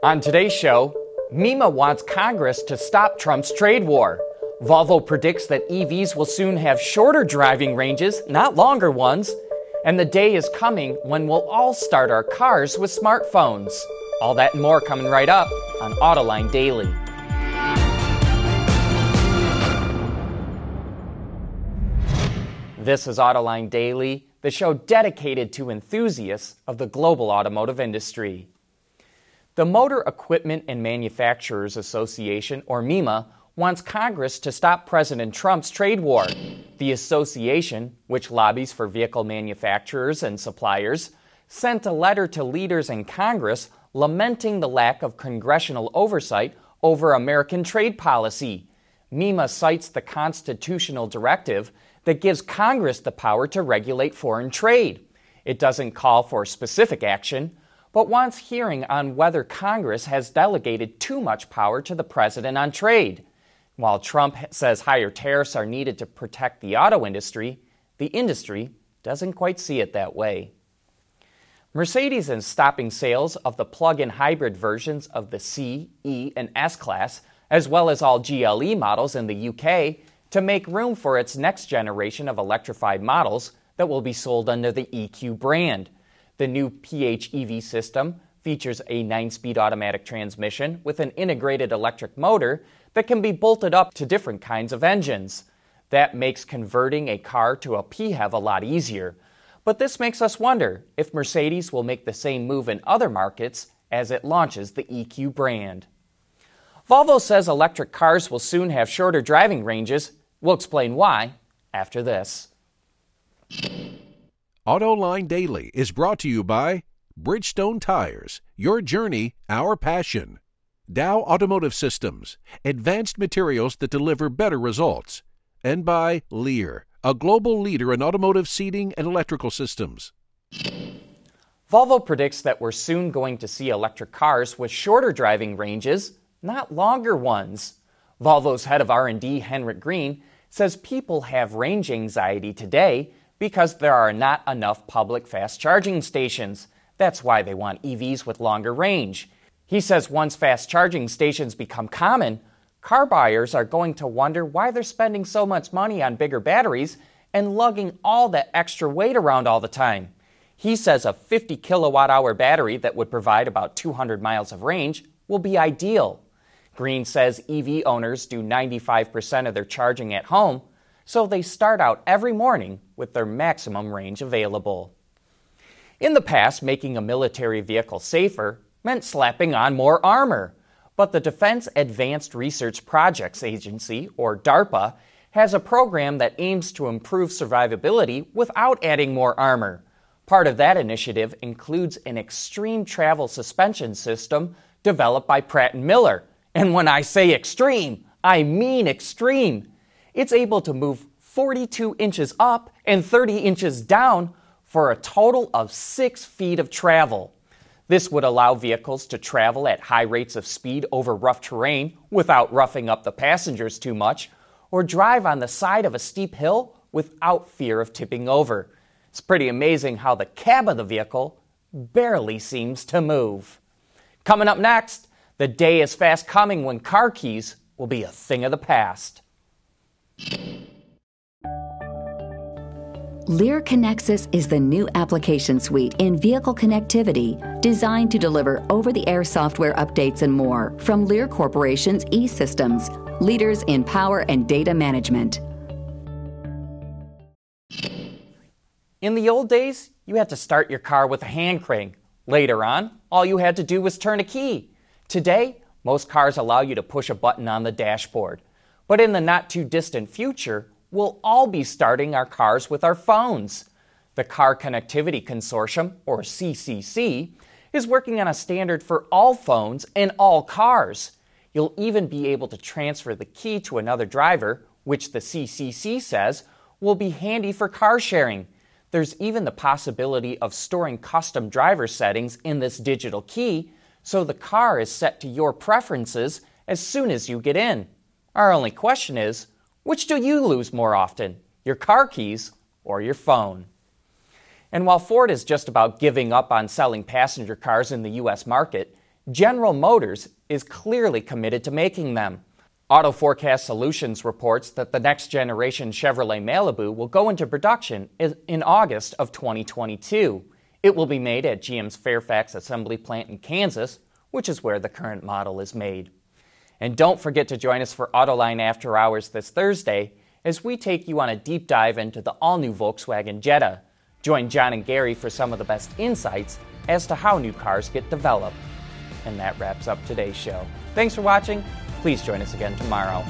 On today's show, MEMA wants Congress to stop Trump's trade war. Volvo predicts that EVs will soon have shorter driving ranges, not longer ones. And the day is coming when we'll all start our cars with smartphones. All that and more coming right up on Autoline Daily. This is Autoline Daily, the show dedicated to enthusiasts of the global automotive industry. The Motor Equipment and Manufacturers Association, or MEMA, wants Congress to stop President Trump's trade war. The association, which lobbies for vehicle manufacturers and suppliers, sent a letter to leaders in Congress lamenting the lack of congressional oversight over American trade policy. MEMA cites the constitutional directive that gives Congress the power to regulate foreign trade. It doesn't call for specific action, but wants hearing on whether Congress has delegated too much power to the president on trade. While Trump says higher tariffs are needed to protect the auto industry, the industry doesn't quite see it that way. Mercedes is stopping sales of the plug in hybrid versions of the C, E, and S class, as well as all GLE models in the UK, to make room for its next generation of electrified models that will be sold under the EQ brand. The new PHEV system features a 9 speed automatic transmission with an integrated electric motor that can be bolted up to different kinds of engines. That makes converting a car to a PHEV a lot easier. But this makes us wonder if Mercedes will make the same move in other markets as it launches the EQ brand. Volvo says electric cars will soon have shorter driving ranges. We'll explain why after this. AutoLine Daily is brought to you by Bridgestone Tires, your journey, our passion. Dow Automotive Systems, advanced materials that deliver better results, and by Lear, a global leader in automotive seating and electrical systems. Volvo predicts that we're soon going to see electric cars with shorter driving ranges, not longer ones. Volvo's head of R&D, Henrik Green, says people have range anxiety today because there are not enough public fast charging stations. That's why they want EVs with longer range. He says once fast charging stations become common, car buyers are going to wonder why they're spending so much money on bigger batteries and lugging all that extra weight around all the time. He says a 50 kilowatt hour battery that would provide about 200 miles of range will be ideal. Green says EV owners do 95% of their charging at home, so they start out every morning with their maximum range available. In the past, making a military vehicle safer meant slapping on more armor. But the Defense Advanced Research Projects Agency, or DARPA, has a program that aims to improve survivability without adding more armor. Part of that initiative includes an extreme travel suspension system developed by Pratt & Miller. And when I say extreme, I mean extreme. It's able to move 42 inches up and 30 inches down for a total of 6 feet of travel. This would allow vehicles to travel at high rates of speed over rough terrain without roughing up the passengers too much, or drive on the side of a steep hill without fear of tipping over. It's pretty amazing how the cab of the vehicle barely seems to move. Coming up next, the day is fast coming when car keys will be a thing of the past. Lear Connexus is the new application suite in vehicle connectivity designed to deliver over the air software updates and more from Lear Corporation's e systems, leaders in power and data management. In the old days, you had to start your car with a hand crank. Later on, all you had to do was turn a key. Today, most cars allow you to push a button on the dashboard. But in the not too distant future, we'll all be starting our cars with our phones. The Car Connectivity Consortium, or CCC, is working on a standard for all phones and all cars. You'll even be able to transfer the key to another driver, which the CCC says will be handy for car sharing. There's even the possibility of storing custom driver settings in this digital key so the car is set to your preferences as soon as you get in. Our only question is which do you lose more often, your car keys or your phone? And while Ford is just about giving up on selling passenger cars in the U.S. market, General Motors is clearly committed to making them. Auto Forecast Solutions reports that the next generation Chevrolet Malibu will go into production in August of 2022. It will be made at GM's Fairfax assembly plant in Kansas, which is where the current model is made. And don't forget to join us for Autoline After Hours this Thursday as we take you on a deep dive into the all new Volkswagen Jetta. Join John and Gary for some of the best insights as to how new cars get developed. And that wraps up today's show. Thanks for watching. Please join us again tomorrow.